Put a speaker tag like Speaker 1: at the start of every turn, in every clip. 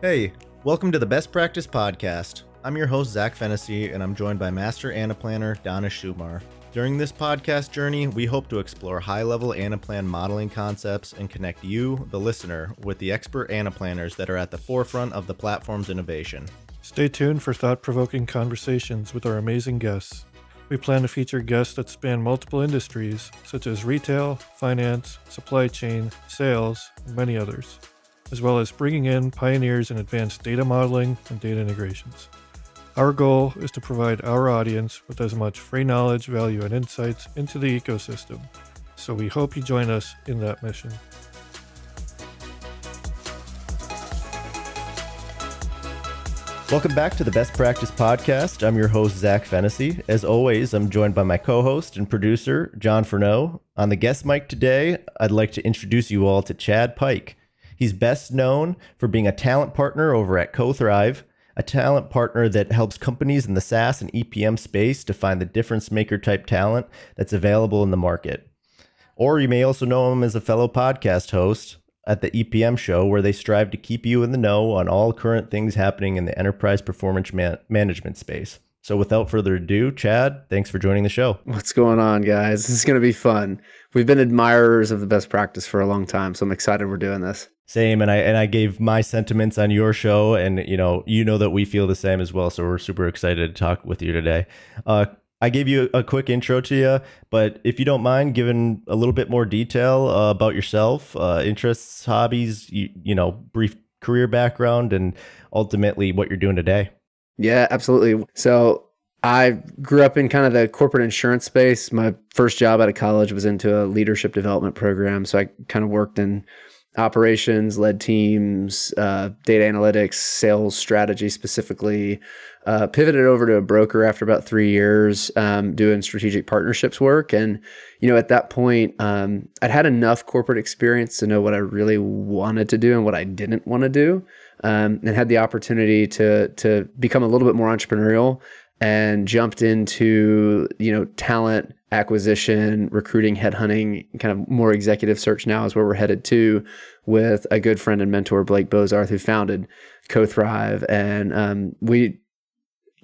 Speaker 1: Hey, welcome to the Best Practice Podcast. I'm your host, Zach Fennessy, and I'm joined by Master Anaplanner Donna Schumar. During this podcast journey, we hope to explore high level Anaplan modeling concepts and connect you, the listener, with the expert Anaplanners that are at the forefront of the platform's innovation.
Speaker 2: Stay tuned for thought provoking conversations with our amazing guests. We plan to feature guests that span multiple industries, such as retail, finance, supply chain, sales, and many others as well as bringing in pioneers in advanced data modeling and data integrations. Our goal is to provide our audience with as much free knowledge, value, and insights into the ecosystem. So we hope you join us in that mission.
Speaker 1: Welcome back to the Best Practice Podcast. I'm your host, Zach Fennessy. As always, I'm joined by my co host and producer, John Furneaux. On the guest mic today, I'd like to introduce you all to Chad Pyke. He's best known for being a talent partner over at CoThryve, a talent partner that helps companies in the SaaS and EPM space to find the difference maker type talent that's available in the market. Or you may also know him as a fellow podcast host at the EPM show, where they strive to keep you in the know on all current things happening in the enterprise performance man- management space. So without further ado, Chad, thanks for joining the show.
Speaker 3: What's going on, guys? This is going to be fun. We've been admirers of the best practice for a long time, so I'm excited we're doing this.
Speaker 1: Same, and I and I gave my sentiments on your show, and you know, you know that we feel the same as well. So we're super excited to talk with you today. Uh, I gave you a quick intro to you, but if you don't mind giving a little bit more detail uh, about yourself, uh, interests, hobbies, you, you know, brief career background, and ultimately what you're doing today.
Speaker 3: Yeah, absolutely. So I grew up in kind of the corporate insurance space. My first job out of college was into a leadership development program. So I kind of worked in operations, led teams, uh, data analytics, sales strategy specifically. Uh, pivoted over to a broker after about three years um, doing strategic partnerships work. And, you know, at that point, um, I'd had enough corporate experience to know what I really wanted to do and what I didn't want to do. Um, and had the opportunity to to become a little bit more entrepreneurial and jumped into you know talent acquisition, recruiting, headhunting, kind of more executive search now is where we're headed to with a good friend and mentor, Blake Bozarth, who founded CoThryve. And um, we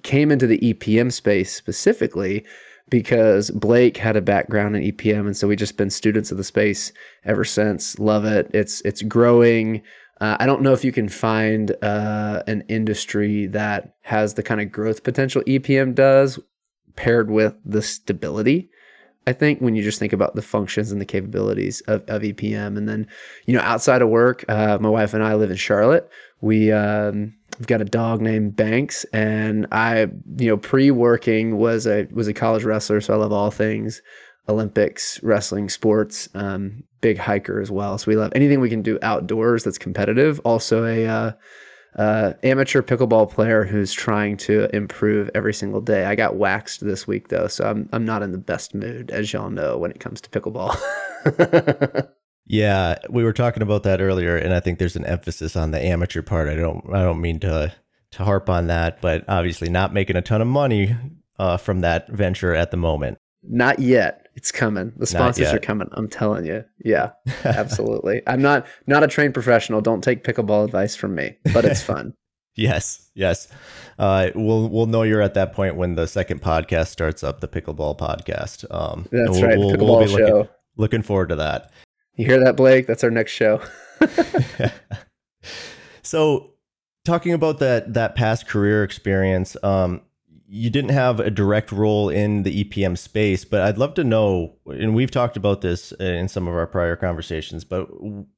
Speaker 3: came into the EPM space specifically because Blake had a background in EPM. And so we've just been students of the space ever since. Love it. It's, it's growing. Uh, I don't know if you can find uh, an industry that has the kind of growth potential EPM does paired with the stability I think when you just think about the functions and the capabilities of, of EPM, and then you know outside of work, uh, my wife and I live in Charlotte. We um, we've got a dog named Banks, and I you know pre working was a was a college wrestler, so I love all things Olympics, wrestling, sports. Um, big hiker as well, so we love anything we can do outdoors that's competitive. Also a uh, uh, amateur pickleball player who's trying to improve every single day. I got waxed this week though, so I'm I'm not in the best mood, as y'all know, when it comes to pickleball.
Speaker 1: yeah, we were talking about that earlier, and I think there's an emphasis on the amateur part. I don't I don't mean to to harp on that, but obviously not making a ton of money uh, from that venture at the moment.
Speaker 3: Not yet. It's coming. The sponsors are coming. I'm telling you. Yeah, absolutely. I'm not not a trained professional. Don't take pickleball advice from me, but it's fun.
Speaker 1: yes, yes. Uh, we'll we'll know you're at that point when the second podcast starts up, the pickleball podcast.
Speaker 3: Um, That's
Speaker 1: we'll,
Speaker 3: right.
Speaker 1: We'll,
Speaker 3: pickleball
Speaker 1: we'll
Speaker 3: show.
Speaker 1: Looking, looking forward to that.
Speaker 3: You hear that, Blake? That's our next show.
Speaker 1: so, talking about that that past career experience, um, you didn't have a direct role in the EPM space, but I'd love to know, and we've talked about this in some of our prior conversations, but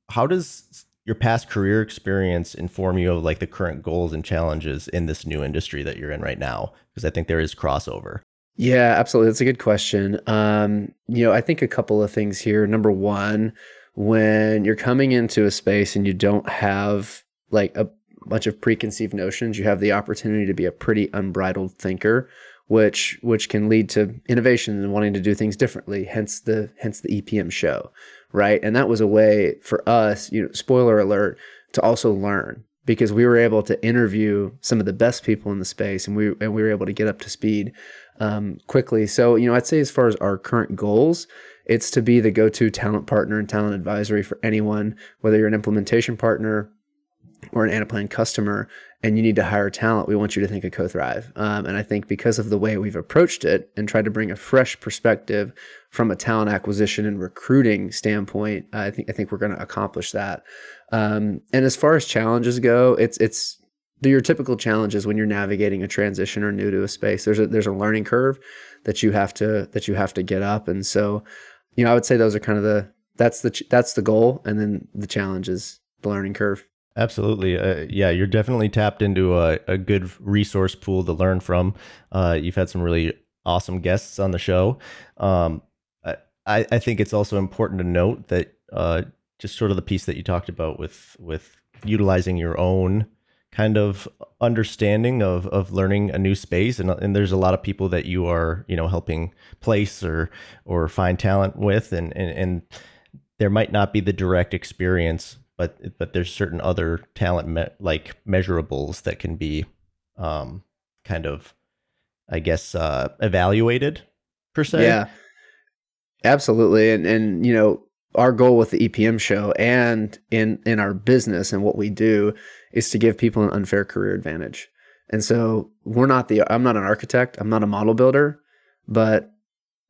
Speaker 1: how does your past career experience inform you of like the current goals and challenges in this new industry that you're in right now? Because I think there is crossover.
Speaker 3: Yeah, absolutely. That's a good question. Um, you know, I think a couple of things here. Number one, when you're coming into a space and you don't have like a bunch of preconceived notions, you have the opportunity to be a pretty unbridled thinker, which which can lead to innovation and wanting to do things differently. Hence the hence the EPM show, right? And that was a way for us, you know, spoiler alert, to also learn because we were able to interview some of the best people in the space, and we and we were able to get up to speed um, quickly. So you know, I'd say as far as our current goals. It's to be the go-to talent partner and talent advisory for anyone, whether you're an implementation partner, or an Anaplan customer and you need to hire talent, we want you to think of CoThryve. Um, and I think because of the way we've approached it and tried to bring a fresh perspective from a talent acquisition and recruiting standpoint, I think I think we're going to accomplish that. Um, and as far as challenges go, it's it's your typical challenges when you're navigating a transition or new to a space. There's a there's a learning curve that you have to that you have to get up, and so you know I would say those are kind of the that's the that's the goal, and then the challenge is the learning curve.
Speaker 1: Absolutely. Uh, yeah, you're definitely tapped into a, a good resource pool to learn from. Uh, you've had some really awesome guests on the show. Um, I, I think it's also important to note that uh, just sort of the piece that you talked about with with utilizing your own kind of understanding of of learning a new space and, and there's a lot of people that you are you know helping place or or find talent with and and, and there might not be the direct experience but but there's certain other talent me- like measurables that can be um, kind of I guess uh, evaluated per se.
Speaker 3: Yeah, absolutely. And and you know our goal with the EPM show and in in our business and what we do is to give people an unfair career advantage. And so we're not the I'm not an architect, I'm not a model builder, but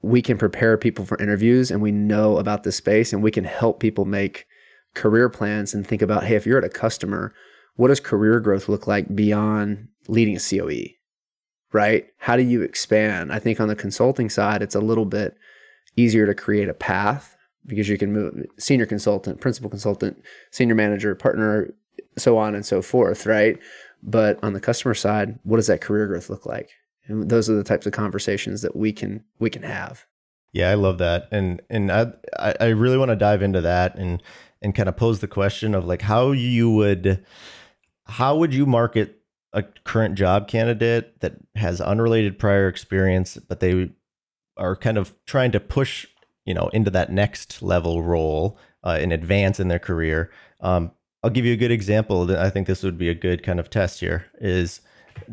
Speaker 3: we can prepare people for interviews and we know about the space and we can help people make career plans and think about, hey, if you're at a customer, what does career growth look like beyond leading a COE? Right? How do you expand? I think on the consulting side, it's a little bit easier to create a path because you can move senior consultant, principal consultant, senior manager, partner, so on and so forth, right? But on the customer side, what does that career growth look like? And those are the types of conversations that we can we can have.
Speaker 1: Yeah, I love that, and and I I really want to dive into that and and kind of pose the question of like how you would how would you market a current job candidate that has unrelated prior experience but they are kind of trying to push you know into that next level role uh, in advance in their career? Um, i'll give you a good example that i think this would be a good kind of test here is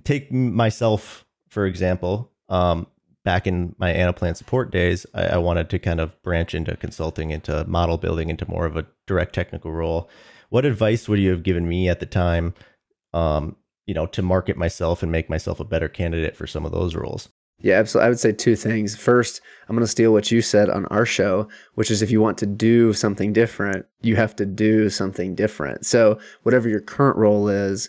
Speaker 1: take myself for example. Um, back in my Anaplan support days, I, I, wanted to kind of branch into consulting, into model building, into more of a direct technical role. What advice would you have given me at the time, um, you know, to market myself and make myself a better candidate for some of those roles?
Speaker 3: Yeah, absolutely. I would say two things. First, I'm going to steal what you said on our show, which is if you want to do something different, you have to do something different. So, whatever your current role is,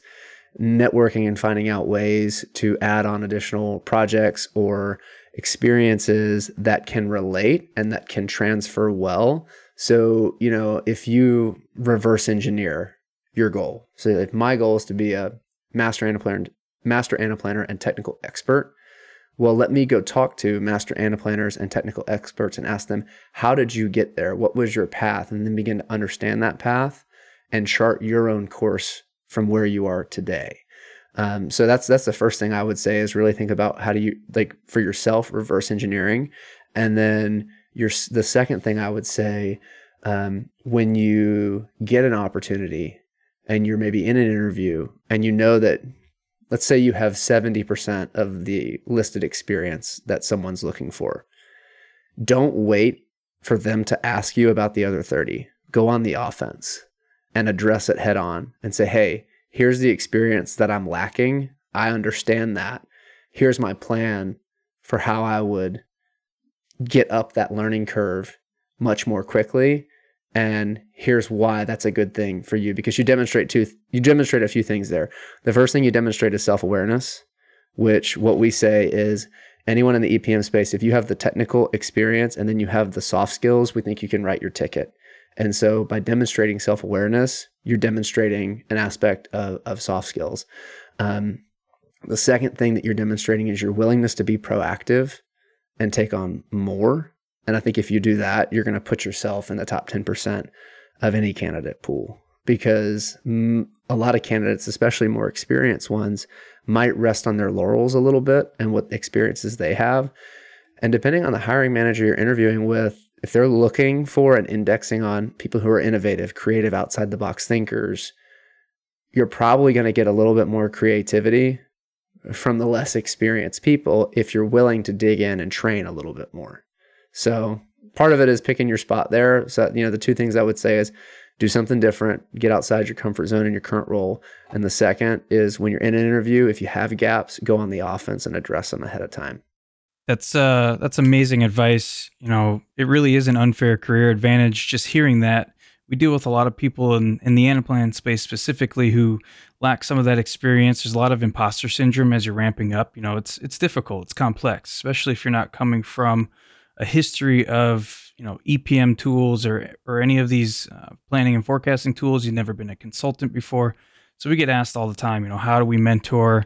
Speaker 3: networking and finding out ways to add on additional projects or experiences that can relate and that can transfer well. So, you know, if you reverse engineer your goal, so if my goal is to be a master anaplanner, master anaplanner and technical expert, well, let me go talk to master anaplanners and technical experts and ask them, how did you get there? What was your path? And then begin to understand that path and chart your own course from where you are today. Um, so that's that's the first thing I would say is really think about how do you like for yourself reverse engineering, and then your the second thing I would say um, when you get an opportunity and you're maybe in an interview and you know that let's say you have 70% of the listed experience that someone's looking for don't wait for them to ask you about the other 30 go on the offense and address it head on and say hey here's the experience that I'm lacking. I understand that. Here's my plan for how I would get up that learning curve much more quickly and here's why that's a good thing for you because you demonstrate two you demonstrate a few things there the first thing you demonstrate is self-awareness which what we say is anyone in the epm space if you have the technical experience and then you have the soft skills we think you can write your ticket and so by demonstrating self awareness, you're demonstrating an aspect of, of soft skills. Um, the second thing that you're demonstrating is your willingness to be proactive and take on more. And I think if you do that, you're going to put yourself in the top 10% of any candidate pool because a lot of candidates, especially more experienced ones, might rest on their laurels a little bit and what experiences they have. And depending on the hiring manager you're interviewing with, if they're looking for and indexing on people who are innovative, creative, outside the box thinkers, you're probably going to get a little bit more creativity from the less experienced people if you're willing to dig in and train a little bit more. So, part of it is picking your spot there. So, you know, the two things I would say is do something different, get outside your comfort zone in your current role. And the second is when you're in an interview, if you have gaps, go on the offense and address them ahead of time.
Speaker 4: That's uh that's amazing advice. You know, it really is an unfair career advantage just hearing that. We deal with a lot of people in, in the Anaplan space specifically who lack some of that experience. There's a lot of imposter syndrome as you're ramping up. You know, it's it's difficult, it's complex, especially if you're not coming from a history of you know EPM tools or or any of these uh, planning and forecasting tools. You've never been a consultant before, so we get asked all the time. You know, how do we mentor?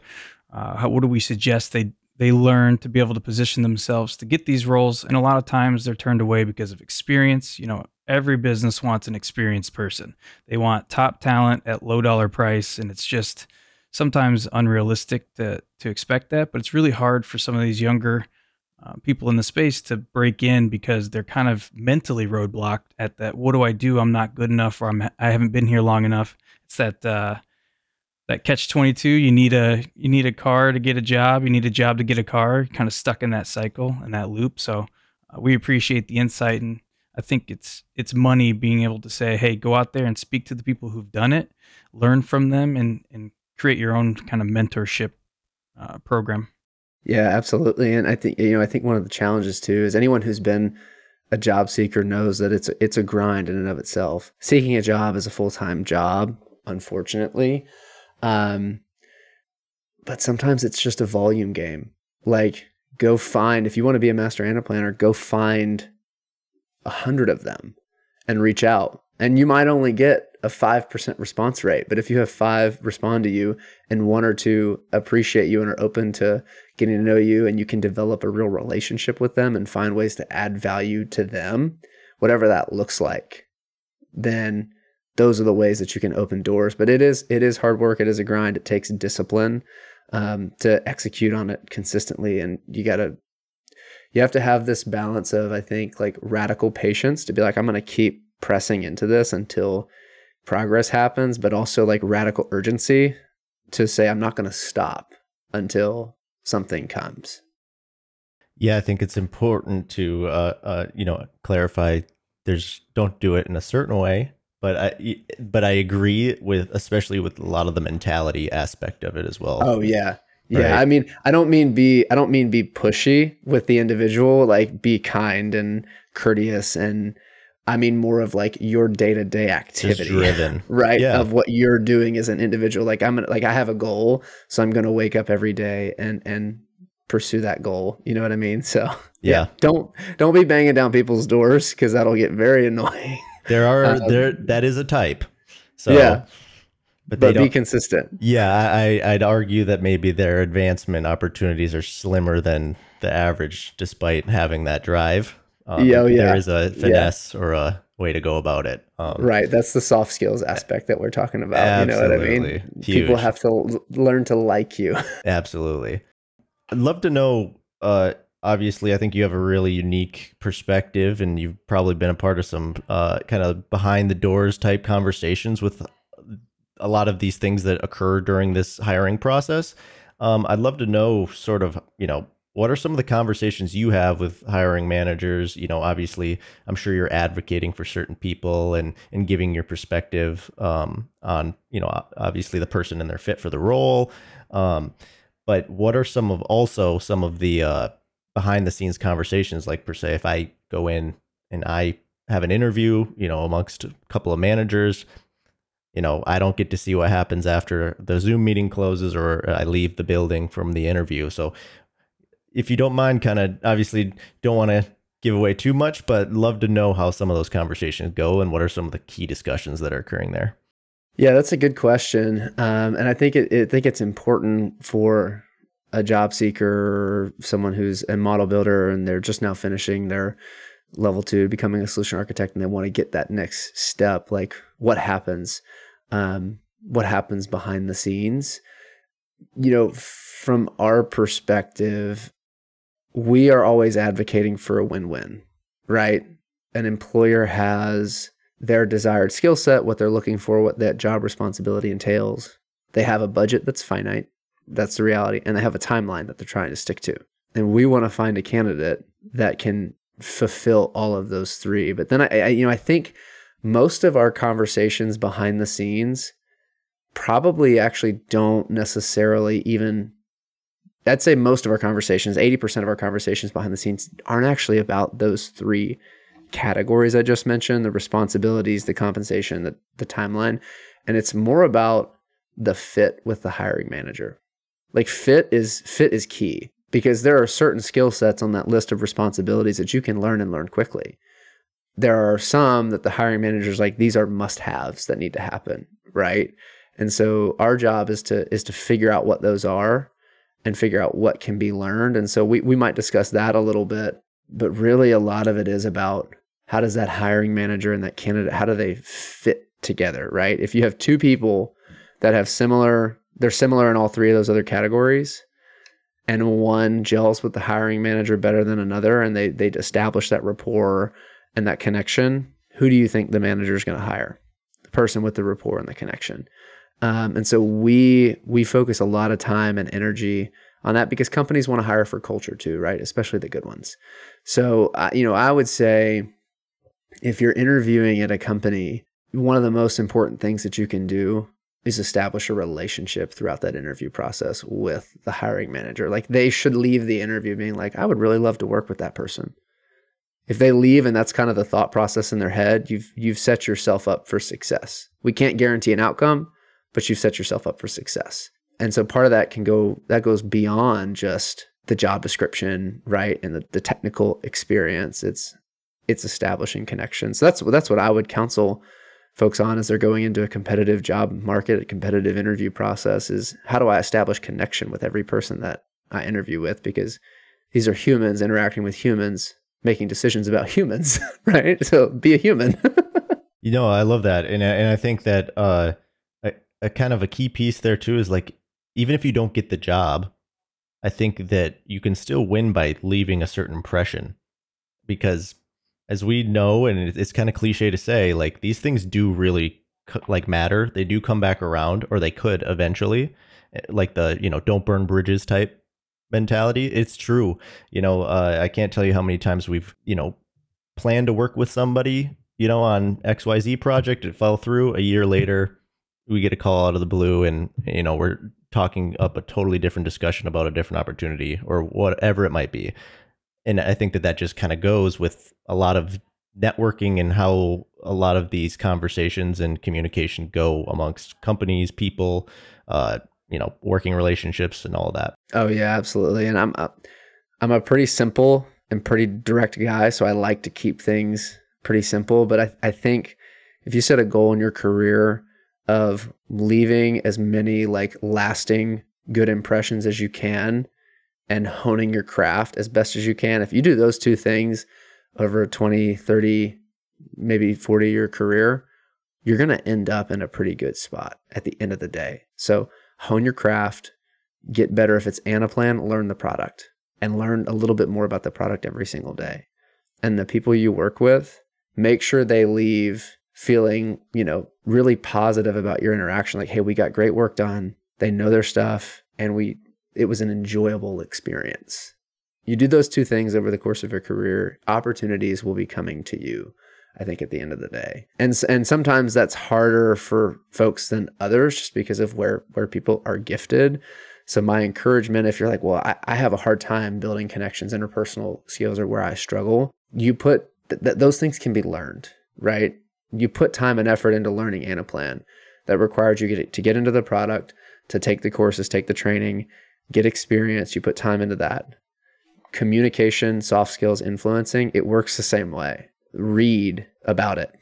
Speaker 4: Uh, how, what do we suggest they they learn to be able to position themselves to get these roles? And a lot of times they're turned away because of experience. You know, every business wants an experienced person. They want top talent at low dollar price, and it's just sometimes unrealistic to to expect that. But it's really hard for some of these younger uh, people in the space to break in because they're kind of mentally roadblocked at that. What do I do? I'm not good enough, or I'm I haven't been here long enough. It's that uh, that catch twenty two. You need a you need a car to get a job. You need a job to get a car. kind of stuck in that cycle and that loop. So uh, we appreciate the insight, and I think it's it's money being able to say, hey, go out there and speak to the people who've done it, learn from them, and and create your own kind of mentorship uh, program.
Speaker 3: Yeah, absolutely. And I think you know, I think one of the challenges too is anyone who's been a job seeker knows that it's it's a grind in and of itself. Seeking a job is a full time job, unfortunately, um, but sometimes it's just a volume game. Like, go find if you want to be a master Anaplanner, go find a hundred of them and reach out. And you might only get a 5% response rate. But if you have five respond to you and one or two appreciate you and are open to getting to know you and you can develop a real relationship with them and find ways to add value to them, whatever that looks like, then those are the ways that you can open doors. But it is it is hard work. It is a grind. It takes discipline um, to execute on it consistently, and you got to you have to have this balance of I think like radical patience to be like I'm to keep pressing into this until progress happens, but also like radical urgency to say I'm not to stop until something comes.
Speaker 1: Yeah, I think it's important to uh, uh, you know clarify. There's don't do it in a certain way, but I but I agree with especially with a lot of the mentality aspect of it as well.
Speaker 3: Oh yeah, yeah. Right? I mean, I don't mean be I don't mean be pushy with the individual. Like be kind and courteous and I mean more of like your day to day activity,
Speaker 1: driven,
Speaker 3: right? Yeah. Of what you're doing as an individual. Like I'm gonna, like I have a goal, so I'm gonna wake up every day and and pursue that goal. You know what I mean? So
Speaker 1: yeah, yeah
Speaker 3: don't don't be banging down people's doors because that'll get very annoying.
Speaker 1: There are um, there that is a type. So
Speaker 3: yeah. But, but be consistent.
Speaker 1: Yeah, I, I'd argue that maybe their advancement opportunities are slimmer than the average, despite having that drive. Um, yeah, oh, yeah, there is a finesse yeah. or a way to go about it.
Speaker 3: Um, right, that's the soft skills aspect that we're talking about. Absolutely. You know what I mean? Huge. People have to l- learn to like you.
Speaker 1: absolutely. I'd love to know. Uh, obviously, I think you have a really unique perspective, and you've probably been a part of some uh, kind of behind the doors type conversations with a lot of these things that occur during this hiring process. Um, I'd love to know, sort of, you know, what are some of the conversations you have with hiring managers you know obviously i'm sure you're advocating for certain people and and giving your perspective um, on you know obviously the person and their fit for the role um, but what are some of also some of the uh, behind the scenes conversations like per se if i go in and i have an interview you know amongst a couple of managers you know i don't get to see what happens after the zoom meeting closes or i leave the building from the interview so if you don't mind, kind of obviously don't want to give away too much, but love to know how some of those conversations go and what are some of the key discussions that are occurring there.
Speaker 3: Yeah, that's a good question, um, and I think it, I think it's important for a job seeker someone who's a model builder and they're just now finishing their level two, becoming a solution architect, and they want to get that next step. Like, what happens? Um, what happens behind the scenes? You know, from our perspective, we are always advocating for a win win, right? An employer has their desired skill set, what they're looking for, what that job responsibility entails. They have a budget that's finite. That's the reality. And they have a timeline that they're trying to stick to. And we want to find a candidate that can fulfill all of those three. But then I, I you know, I think most of our conversations behind the scenes probably actually don't necessarily even I'd say most of our conversations, 80% of our conversations behind the scenes aren't actually about those three categories I just mentioned, the responsibilities, the compensation, the, the timeline. And it's more about the fit with the hiring manager. Like fit is fit is key because there are certain skill sets on that list of responsibilities that you can learn and learn quickly. There are some that the hiring managers like these are must-haves that need to happen, right? And so our job is to is to figure out what those are and figure out what can be learned. And so we we might discuss that a little bit, but really a lot of it is about how does that hiring manager and that candidate how do they fit together, right? If you have two people that have similar they're similar in all three of those other categories and one gels with the hiring manager better than another and they they establish that rapport and that connection, who do you think the manager is going to hire? The person with the rapport and the connection. Um, and so we we focus a lot of time and energy on that because companies want to hire for culture too, right? Especially the good ones. So uh, you know, I would say if you're interviewing at a company, one of the most important things that you can do is establish a relationship throughout that interview process with the hiring manager. Like they should leave the interview being like, I would really love to work with that person. If they leave and that's kind of the thought process in their head, you've you've set yourself up for success. We can't guarantee an outcome, but you've set yourself up for success. And so part of that can go that goes beyond just the job description, right? And the, the technical experience. It's it's establishing connections. So that's that's what I would counsel folks on as they're going into a competitive job market, a competitive interview process is how do I establish connection with every person that I interview with because these are humans interacting with humans, making decisions about humans, right? So be a human.
Speaker 1: you know, I love that. And and I think that uh a, a kind of a key piece there too is like even if you don't get the job, I think that you can still win by leaving a certain impression because as we know, and it's kind of cliche to say, like these things do really like matter. They do come back around, or they could eventually. Eh, like the you know don't burn bridges type mentality. It's true. You know, uh, I can't tell you how many times we've you know planned to work with somebody you know on X Y Z project. It fell through. A year later, we get a call out of the blue, and you know we're talking up a totally different discussion about a different opportunity or whatever it might be and I think that that just kind of goes with a lot of networking and how a lot of these conversations and communication go amongst companies, people, uh, you know, working relationships and all that.
Speaker 3: Oh yeah, absolutely. And I'm a, I'm a pretty simple and pretty direct guy, so I like to keep things pretty simple. But I, I think if you set a goal in your career of leaving as many like lasting good impressions as you can and honing your craft as best as you can. If you do those two things over a 20, 30, maybe 40 year career, you're going to end up in a pretty good spot at the end of the day. So hone your craft, get better if it's Anaplan, learn the product and learn a little bit more about the product every single day. And the people you work with, make sure they leave feeling, you know, really positive about your interaction like, "Hey, we got great work done. They know their stuff and we it was an enjoyable experience. You do those two things over the course of your career, opportunities will be coming to you. I think at the end of the day, and and sometimes that's harder for folks than others, just because of where where people are gifted. So my encouragement, if you're like, well, I, I have a hard time building connections, interpersonal skills are where I struggle. You put th- th- those things can be learned, right? You put time and effort into learning Anaplan. That requires you get, to get into the product, to take the courses, take the training, get experience, you put time into that. Communication, soft skills, influencing, it works the same way. Read about it.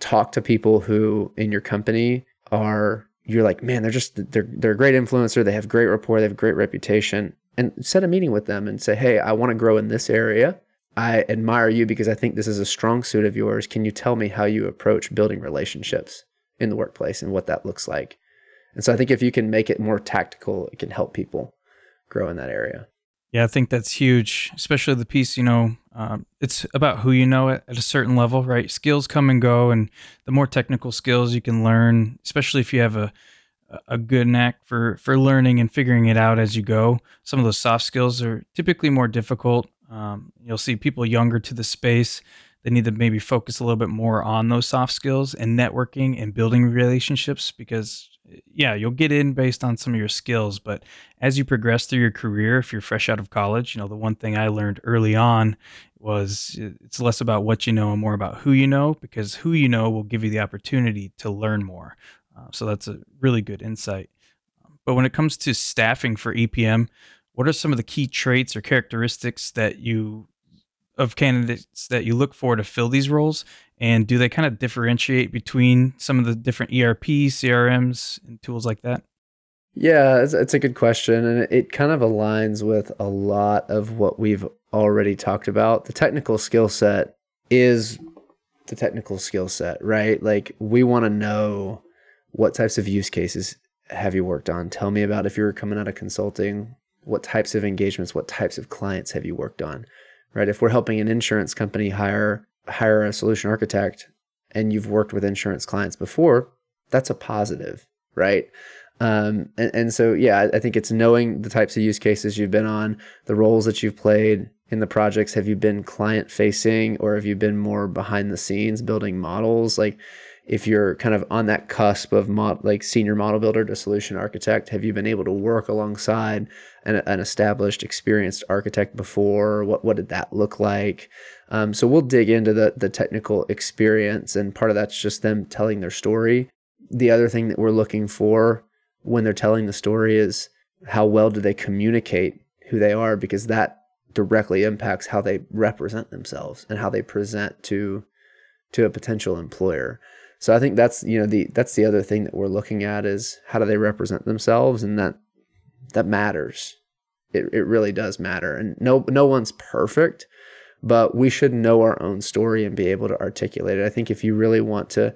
Speaker 3: Talk to people who in your company are you're like, man, they're just they're they're a great influencer, they have great rapport, they have great reputation. And set a meeting with them and say, hey, I want to grow in this area. I admire you because I think this is a strong suit of yours. Can you tell me how you approach building relationships in the workplace and what that looks like? And so I think if you can make it more tactical, it can help people grow in that area.
Speaker 4: Yeah, I think that's huge, especially the piece, you know, um, it's about who you know at, at, a certain level, right? Skills come and go, and the more technical skills you can learn, especially if you have a a good knack for for learning and figuring it out as you go. Some of those soft skills are typically more difficult. Um, you'll see people younger to the space they need to maybe focus a little bit more on those soft skills and networking and building relationships because yeah, you'll get in based on some of your skills, but as you progress through your career, if you're fresh out of college, you know, the one thing I learned early on was it's less about what you know and more about who you know because who you know will give you the opportunity to learn more. Uh, so that's a really good insight. But when it comes to staffing for EPM, what are some of the key traits or characteristics that you of candidates that you look for to fill these roles and do they kind of differentiate between some of the different ERP, CRMs, and tools like that?
Speaker 3: Yeah, it's, it's a good question. And it kind of aligns with a lot of what we've already talked about. The technical skill set is the technical skill set, right? Like, we want to know what types of use cases have you worked on? Tell me about if you were coming out of consulting, what types of engagements, what types of clients have you worked on? Right? If we're helping an insurance company hire hire a solution architect and you've worked with insurance clients before, that's a positive, right? Um, and, and so, yeah, I think it's knowing the types of use cases you've been on, the roles that you've played in the projects. Have you been client facing or have you been more behind the scenes building models? Like, if you're kind of on that cusp of mod, like senior model builder to solution architect, have you been able to work alongside an, an established, experienced architect before? What what did that look like? Um, so we'll dig into the the technical experience, and part of that's just them telling their story. The other thing that we're looking for when they're telling the story is how well do they communicate who they are, because that directly impacts how they represent themselves and how they present to to a potential employer. So I think that's you know the that's the other thing that we're looking at is how do they represent themselves, and that that matters. It it really does matter, and no no one's perfect, but we should know our own story and be able to articulate it. I think if you really want to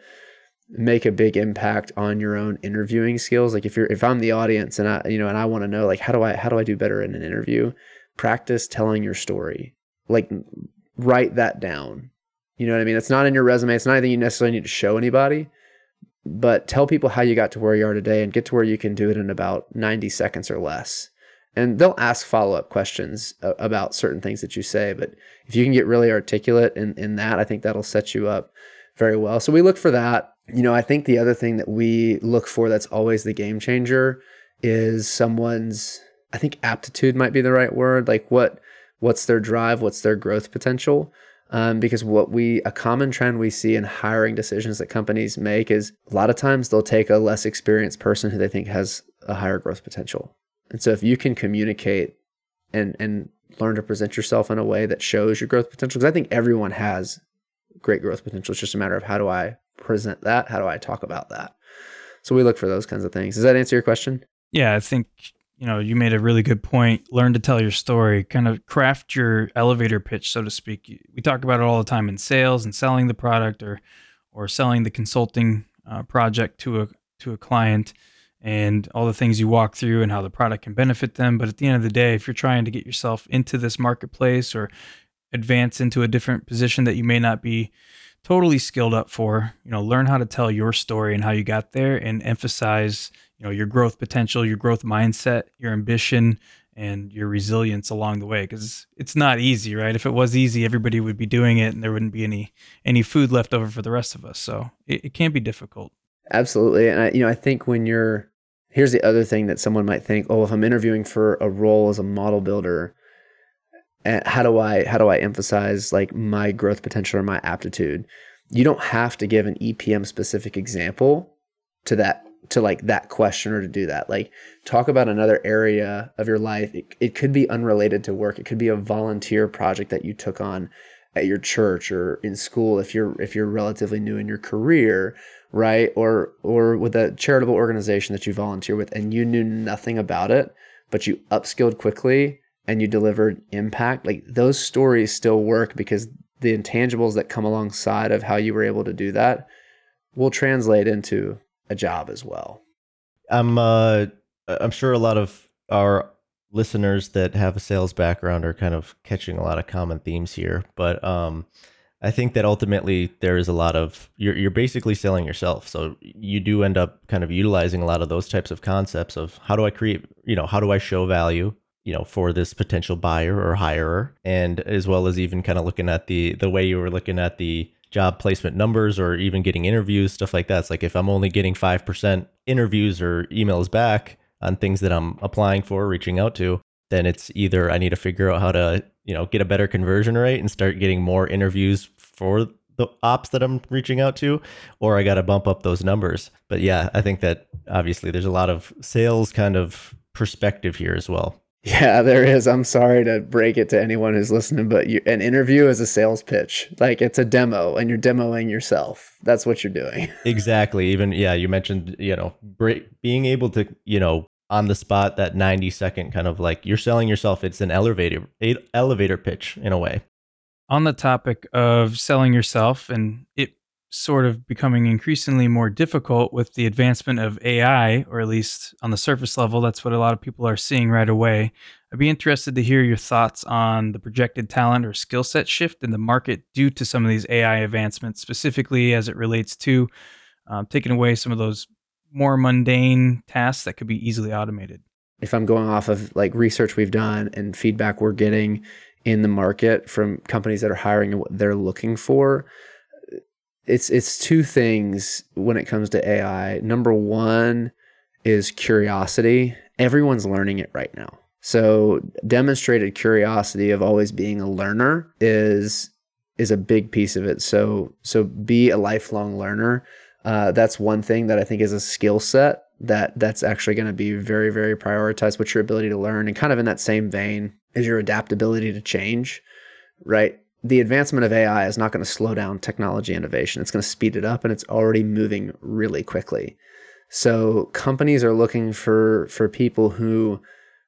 Speaker 3: make a big impact on your own interviewing skills, like if you're if I'm the audience and I you know and I want to know like how do I how do I do better in an interview, practice telling your story. Like write that down you know what I mean? It's not in your resume. It's not anything you necessarily need to show anybody, but tell people how you got to where you are today and get to where you can do it in about 90 seconds or less. And they'll ask follow up questions uh, about certain things that you say. But if you can get really articulate in, in that, I think that'll set you up very well. So we look for that. You know, I think the other thing that we look for that's always the game changer is someone's, I think aptitude might be the right word. Like what, what's their drive? What's their growth potential? Um, because what we a common trend we see in hiring decisions that companies make is a lot of times they'll take a less experienced person who they think has a higher growth potential. And so if you can communicate and and learn to present yourself in a way that shows your growth potential, because I think everyone has great growth potential. It's just a matter of how do I present that? How do I talk about that? So we look for those kinds of things. Does that answer your question?
Speaker 4: Yeah, I think you know, you made a really good point. Learn to tell your story, kind of craft your elevator pitch, so to speak. We talk about it all the time in sales and selling the product or or selling the consulting uh, project to a to a client and all the things you walk through and how the product can benefit them. But at the end of the day, if you're trying to get yourself into this marketplace or advance into a different position that you may not be totally skilled up for, you know, learn how to tell your story and how you got there and emphasize you know your growth potential your growth mindset your ambition and your resilience along the way. Because it's not easy right? If it was easy everybody would be doing it and there wouldn't be any any food left over for the rest of us. So it, it can be difficult.
Speaker 3: Absolutely. And i you know i think when you're here's the other thing that someone might think oh if i'm interviewing for a role as a model builder and how do i how do i emphasize like my growth potential or my aptitude you don't have to give an epm specific example to that to like that question or to do that. Like talk about another area of your life. It, it could be unrelated to work. It could be a volunteer project that you took on at your church or in school if you're if you're relatively new in your career, right? Or or with a charitable organization that you volunteer with and you knew nothing about it, but you upskilled quickly and you delivered impact. Like those stories still work because the intangibles that come alongside of how you were able to do that will translate into a job as well.
Speaker 1: I'm uh, I'm sure a lot of our listeners that have a sales background are kind of catching a lot of common themes here, but um, I think that ultimately there is a lot of you're you're basically selling yourself. So you do end up kind of utilizing a lot of those types of concepts of how do I create, you know, how do I show value? You know for this potential buyer or hirer. And as well as even kind of looking at the the way you were looking at the job placement numbers or even getting interviews stuff like that. It's like if i'm only getting 5% interviews or emails back on things that i'm applying for reaching out to then it's either i need to figure out how to you know get a better conversion rate and start getting more interviews for the ops that i'm reaching out to or i got to bump up those numbers. But yeah i think that obviously there's a lot of sales kind of perspective here as well
Speaker 3: Yeah, there is. I'm sorry to break it to anyone who's listening, but you, an interview is a sales pitch. Like it's a demo and you're demoing yourself. That's what you're doing.
Speaker 1: exactly even yeah you mentioned you know break, being able to you know on the spot that 90 second kind of like you're selling yourself it's an elevator elevator pitch in a way
Speaker 4: On the topic of selling yourself and it sort of becoming increasingly more difficult with the advancement of AI, or at least on the surface level, that's what a lot of people are seeing right away. I'd be interested to hear your thoughts on the projected talent or skill set shift in the market due to some of these AI advancements, specifically as it relates to um, taking away some of those more mundane tasks that could be easily automated.
Speaker 3: If I'm going off of like research we've done and feedback we're getting in the market from companies that are hiring and what they're looking for, it's it's two things when it comes to AI. Number one is curiosity. Everyone's learning it right now. So demonstrated curiosity of always being a learner is is a big piece of it. So so be a lifelong learner. Uh, that's one thing that I think is a skill set that that's actually going to be very very prioritized. What's your ability to learn, and kind of in that same vein is your adaptability to change, right? The advancement of AI is not going to slow down technology innovation. It's going to speed it up and it's already moving really quickly. So companies are looking for for people who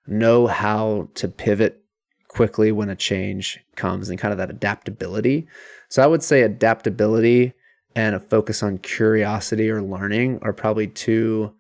Speaker 3: know how to pivot quickly when a change comes and kind of that adaptability. So I would say adaptability and a focus on curiosity or learning are probably two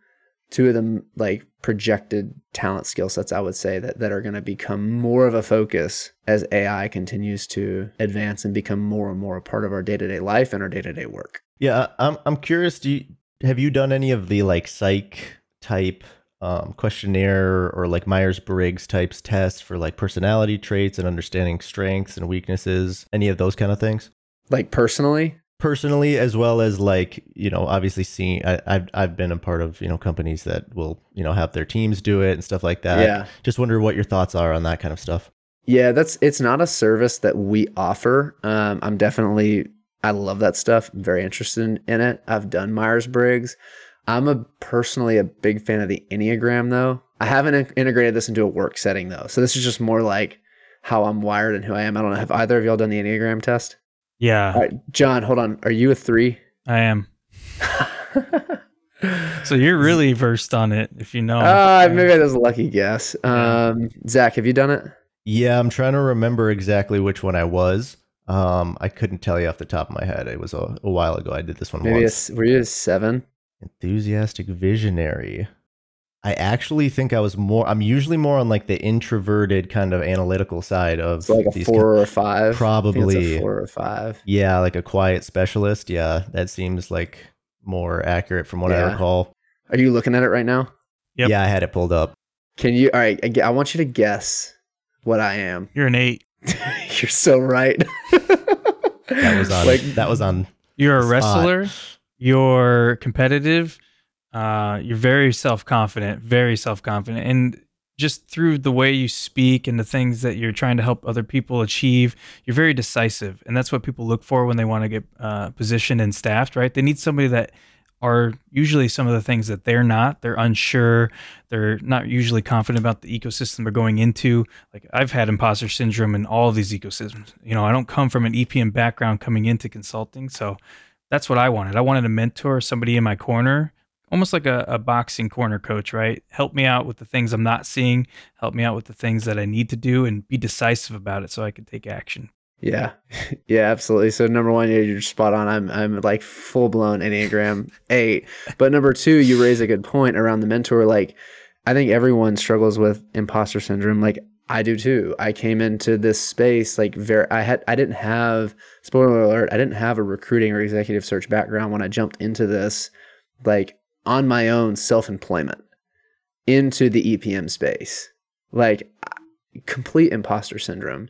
Speaker 3: two of them like projected talent skill sets i would say that, that are going to become more of a focus as ai continues to advance and become more and more a part of our day-to-day life and our day-to-day work.
Speaker 1: Yeah i'm, I'm curious do you have you done any of the like psych type um, questionnaire or like myers-briggs types tests for like personality traits and understanding strengths and weaknesses any of those kind of things?
Speaker 3: Like personally
Speaker 1: personally as well as like you know obviously seeing I, have I've been a part of you know companies that will you know have their teams do it and stuff like that.
Speaker 3: Yeah.
Speaker 1: Just wonder what your thoughts are on that kind of stuff.
Speaker 3: Yeah that's it's not a service that we offer. Um, i'm definitely i love that stuff. I'm very interested in it. I've done myers-briggs. I'm a personally a big fan of the enneagram though. I haven't in- integrated this into a work setting though. So this is just more like how i'm wired and who i am. I don't know have either of y'all done the enneagram test
Speaker 4: Yeah,
Speaker 3: all right, John, hold on. Are you a three?
Speaker 4: I am. So you're really versed on it, if you know.
Speaker 3: Uh, maybe that was a lucky guess. Um, Zach, have you done it?
Speaker 1: yeah i'm trying to remember exactly which one i was um i couldn't tell you off the top of my head it was a, a while ago i did this one
Speaker 3: Maybe a,
Speaker 1: once
Speaker 3: s- were you a seven?
Speaker 1: enthusiastic visionary i actually think i was more i'm usually more on like the introverted kind of analytical side of
Speaker 3: So like a
Speaker 1: these
Speaker 3: four or a five? I think it's a
Speaker 1: Probably.
Speaker 3: four or five.
Speaker 1: Yeah, like a quiet specialist. Yeah, that seems like more accurate from what I recall.
Speaker 3: Are you looking at it right now?
Speaker 4: Yep.
Speaker 1: Yeah, I had it pulled up.
Speaker 3: Can you? All right, I want you to guess what I am.
Speaker 4: You're an eight.
Speaker 3: You're so right.
Speaker 1: That was on.
Speaker 3: like
Speaker 1: that was on.
Speaker 4: You're a
Speaker 1: Spot.
Speaker 4: wrestler. You're competitive. Uh, you're very self confident. Very self confident, and just through the way you speak and the things that you're trying to help other people achieve, you're very decisive, and that's what people look for when they want to get uh, positioned and staffed. Right? They need somebody that are usually some of the things that they're not. They're unsure. They're not usually confident about the ecosystem they're going into. Like I've had imposter syndrome in all of these ecosystems. You know, I don't come from an EPM background coming into consulting, so that's what I wanted. I wanted a mentor, somebody in my corner, almost like a, a boxing corner coach, right? Help me out with the things I'm not seeing, help me out with the things that I need to do, and be decisive about it so I can take action.
Speaker 3: Yeah, yeah, absolutely. So number one, you're spot on. I'm I'm like full blown Enneagram eight. But number two, you raise a good point around the mentor. Like, I think everyone struggles with imposter syndrome. Like I do too. I came into this space like very. I had I didn't have spoiler alert. I didn't have a recruiting or executive search background when I jumped into this. Like on my own self employment into the EPM space. Like complete imposter syndrome.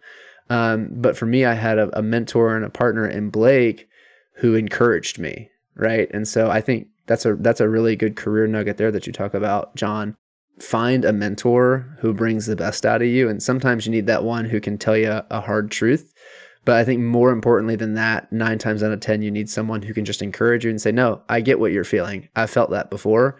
Speaker 3: Um, but for me, I had a, a mentor and a partner in Blake who encouraged me, right? And so I think that's a that's a really good career nugget there that you talk about, John. Find a mentor who brings the best out of you, and sometimes you need that one who can tell you a hard truth. But I think more importantly than that, nine times out of ten, you need someone who can just encourage you and say, "No, I get what you're feeling. I felt that before."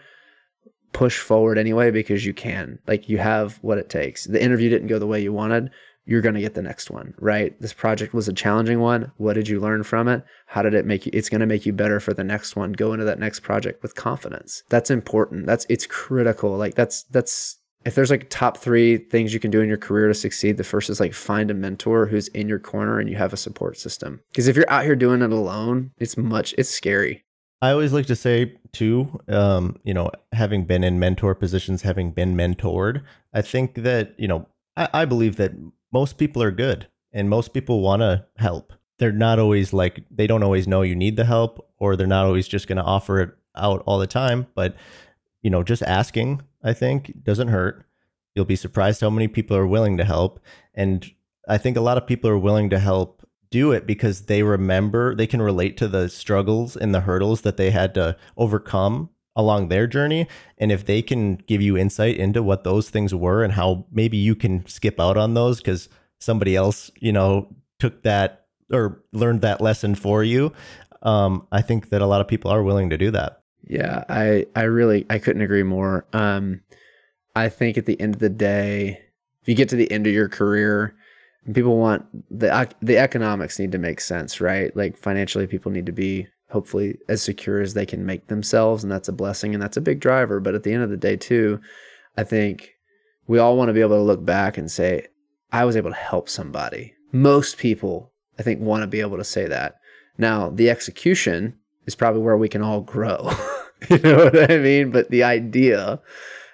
Speaker 3: Push forward anyway because you can. Like you have what it takes. The interview didn't go the way you wanted you're going to get the next one, right? This project was a challenging one. What did you learn from it? How did it make you? It's going to make you better for the next one. Go into that next project with confidence. That's important. That's, it's critical. Like that's, that's, if there's like top three things you can do in your career to succeed, the first is like find a mentor who's in your corner and you have a support system. Because if you're out here doing it alone, it's much, it's scary.
Speaker 1: I always like to say too, um, you know, having been in mentor positions, having been mentored, I think that, you know, I, I believe that most people are good and most people want to help. They're not always like, they don't always know you need the help or they're not always just going to offer it out all the time. But, you know, just asking, I think, doesn't hurt. You'll be surprised how many people are willing to help. And I think a lot of people are willing to help do it because they remember, they can relate to the struggles and the hurdles that they had to overcome along their journey and if they can give you insight into what those things were and how maybe you can skip out on those because somebody else you know took that or learned that lesson for you um, i think that a lot of people are willing to do that
Speaker 3: yeah i i really i couldn't agree more. Um, i think at the end of the day if you get to the end of your career people want the the economics need to make sense right? Like financially people need to be hopefully as secure as they can make themselves and that's a blessing and that's a big driver. But at the end of the day too i think we all want to be able to look back and say i was able to help somebody. Most people i think want to be able to say that. Now the execution is probably where we can all grow you know what i mean but the idea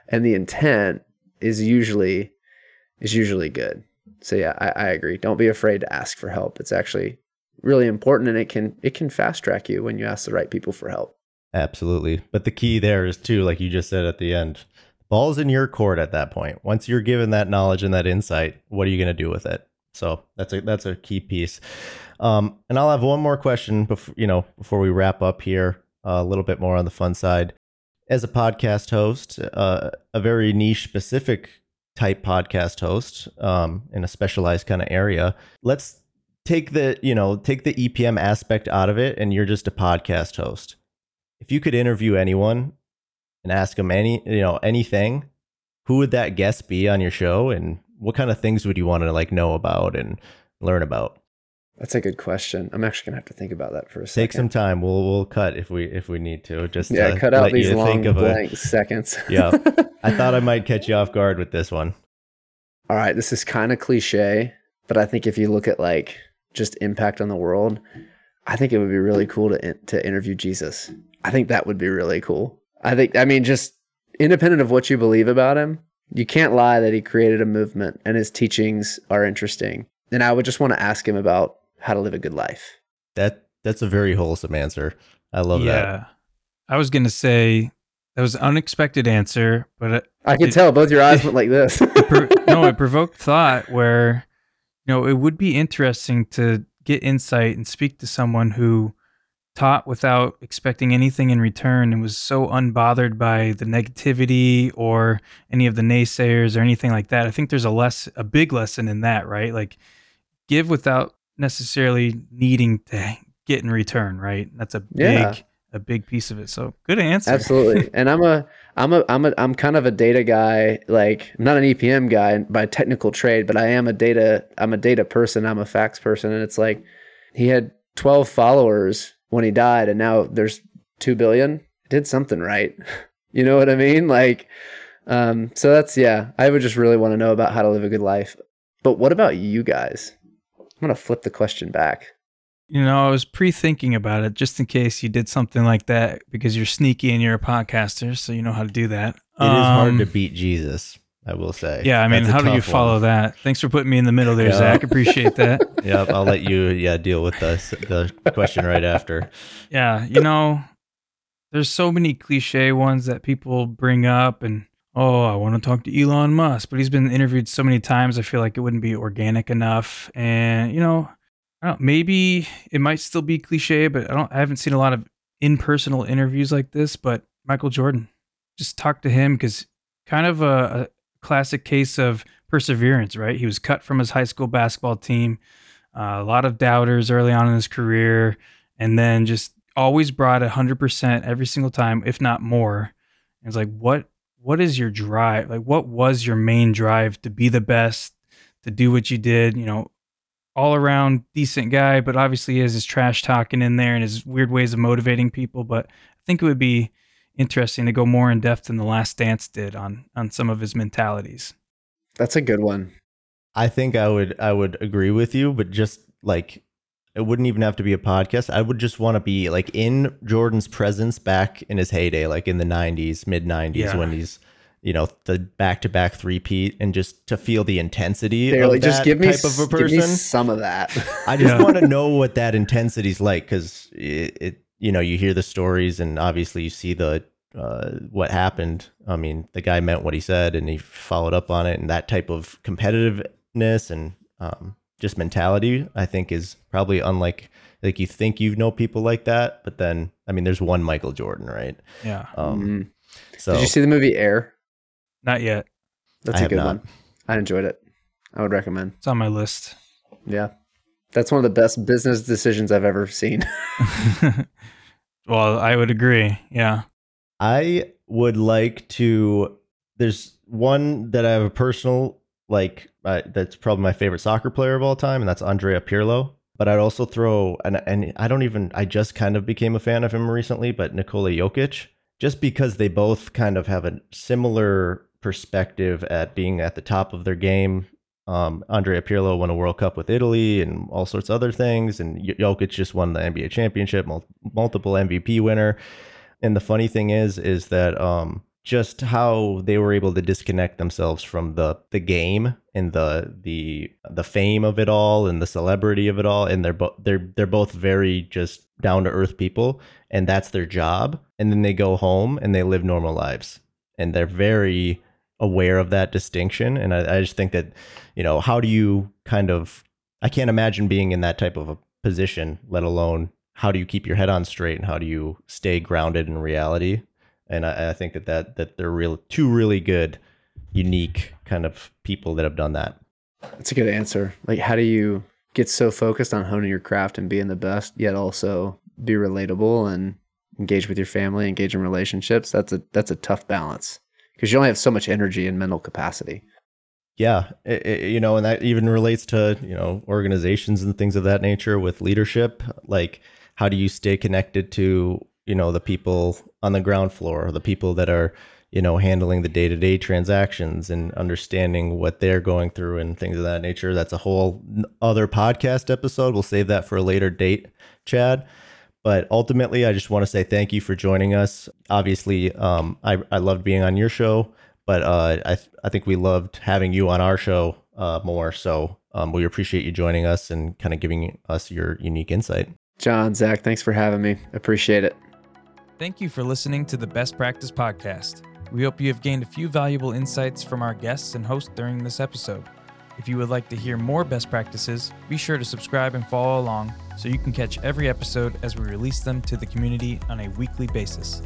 Speaker 3: and the intent is usually is usually good so yeah I, I agree don't be afraid to ask for help it's actually really important and it can it can fast track you when you ask the right people for help.
Speaker 1: Absolutely. But the key there is too, like you just said at the end, ball's in your court at that point. Once you're given that knowledge and that insight, what are you going to do with it? So that's a that's a key piece. Um, and I'll have one more question before you know before we wrap up here, a little bit more on the fun side. As a podcast host, uh, a very niche specific type podcast host um, in a specialized kind of area, let's take the you know take the EPM aspect out of it, and you're just a podcast host. If you could interview anyone and ask them any you know anything, who would that guest be on your show, and what kind of things would you want to like know about and learn about?
Speaker 3: That's a good question. I'm actually gonna have to think about that for a second.
Speaker 1: Take some time. We'll we'll cut if we if we need to. Just
Speaker 3: yeah,
Speaker 1: to
Speaker 3: cut out these long blank a, seconds.
Speaker 1: yeah, I thought I might catch you off guard with this one.
Speaker 3: All right, this is kind of cliche, but I think if you look at like just impact on the world, I think it would be really cool to to interview Jesus. I think that would be really cool. I think I mean just independent of what you believe about him, you can't lie that he created a movement and his teachings are interesting. And I would just want to ask him about how to live a good life.
Speaker 1: That that's a very wholesome answer. I love
Speaker 4: yeah.
Speaker 1: that.
Speaker 4: I was gonna say that was an unexpected answer, but it,
Speaker 3: I can tell both your eyes went like this.
Speaker 4: it, no, it provoked thought where you know, it would be interesting to get insight and speak to someone who taught without expecting anything in return and was so unbothered by the negativity or any of the naysayers or anything like that. I think there's a less a big lesson in that, right? Like give without necessarily needing to get in return, right? That's a big yeah a big piece of it. So good answer.
Speaker 3: Absolutely. and I'm a I'm a I'm a I'm kind of a data guy. Like I'm not an EPM guy by technical trade, but I am a data I'm a data person. I'm a facts person. And it's like he had 12 followers when he died, and now there's two billion. did something right. you know what I mean? Like, um, so that's yeah. I would just really want to know about how to live a good life. But what about you guys? I'm gonna flip the question back.
Speaker 4: You know, I was pre-thinking about it just in case you did something like that because you're sneaky and you're a podcaster, so you know how to do that.
Speaker 1: It um, is hard to um, beat Jesus, I will say.
Speaker 4: Yeah, I mean, how do you follow one. that? Thanks for putting me in the middle there, yeah. Zach. Appreciate that.
Speaker 1: yep, I'll let you yeah deal with the the question right after.
Speaker 4: Yeah, you know, there's so many cliche ones that people bring up, and oh, I want to talk to Elon Musk, but he's been interviewed so many times. I feel like it wouldn't be organic enough. And you know. Maybe it might still be cliche, but I don't. I haven't seen a lot of in-personal interviews like this. But Michael Jordan, just talk to him because kind of a, a classic case of perseverance, right? He was cut from his high school basketball team. Uh, a lot of doubters early on in his career, and then just always brought 100% every single time, if not more. And it's like, what what is your drive? Like, what was your main drive to be the best, to do what you did? You know, all around decent guy, but obviously he has his trash talking in there and his weird ways of motivating people. But I think it would be interesting to go more in depth than the Last Dance did on on some of his mentalities.
Speaker 3: That's a good one.
Speaker 1: I think I would I would agree with you, but just like it wouldn't even have to be a podcast. I would just want to be like in Jordan's presence back in his heyday, like in the '90s, mid '90s,
Speaker 4: Yeah.
Speaker 1: when he's you know the back to back three peat, and just to feel the intensity
Speaker 3: Barely,
Speaker 1: of
Speaker 3: just give me
Speaker 1: type of a
Speaker 3: s- give me
Speaker 1: person.
Speaker 3: some of that.
Speaker 1: I just
Speaker 4: Yeah.
Speaker 1: want to know what that intensity's like because it, it, you know, you hear the stories and obviously you see the uh, what happened. I mean, the guy meant what he said and he followed up on it, and that type of competitiveness and um, just mentality, I think, is probably unlike like you think you know people like that, but then I mean, there's one Michael Jordan, right?
Speaker 4: Yeah,
Speaker 1: Um,
Speaker 3: Mhm.
Speaker 1: so
Speaker 3: Did you see the movie Air?
Speaker 4: not yet.
Speaker 3: That's
Speaker 1: I
Speaker 3: a good
Speaker 1: not.
Speaker 3: one. I enjoyed it. I would recommend.
Speaker 4: It's on my list.
Speaker 3: Yeah. That's one of the best business decisions I've ever seen.
Speaker 4: well, I would agree. Yeah.
Speaker 1: I would like to. There's one that I have a personal like. Uh, that's probably my favorite soccer player of all time, and that's Andrea Pirlo. But I'd also throw and and I don't even. I just kind of became a fan of him recently, but Nikola Jokic, just because they both kind of have a similar perspective at being at the top of their game. Um, Andrea Pirlo won a World Cup with Italy and all sorts of other things, and Jokic just won the NBA championship, mul- multiple MVP winner. And the funny thing is, is that um, just how they were able to disconnect themselves from the the game and the the the fame of it all and the celebrity of it all, and they're both they're they're both very just down to earth people, and that's their job. And then they go home and they live normal lives, and they're very aware of that distinction. And I, I just think that you know how do you kind of I can't imagine being in that type of a position, let alone how do you keep your head on straight and how do you stay grounded in reality? And I, I think that, that that they're real two really good, unique kind of people that have done that.
Speaker 3: That's a good answer. Like, how do you get so focused on honing your craft and being the best, yet also be relatable and engage with your family, engage in relationships? That's a that's a tough balance because you only have so much energy and mental capacity.
Speaker 1: Yeah, it, it- you know, and that even relates to you know organizations and things of that nature with leadership. Like, how do you stay connected to you know the people on the ground floor, the people that are you know handling the day to day transactions and understanding what they're going through and things of that nature. That's a whole other podcast episode. We'll save that for a later date, Chad. But ultimately, I just want to say thank you for joining us. Obviously, um, I I loved being on your show but uh, I th- I think we loved having you on our show uh, more. So um, we appreciate you joining us and kind of giving us your unique insight.
Speaker 3: John, Zach, thanks for having me. Appreciate it.
Speaker 5: Thank you for listening to the Best Practice Podcast. We hope you have gained a few valuable insights from our guests and host during this episode. If you would like to hear more best practices, be sure to subscribe and follow along so you can catch every episode as we release them to the community on a weekly basis.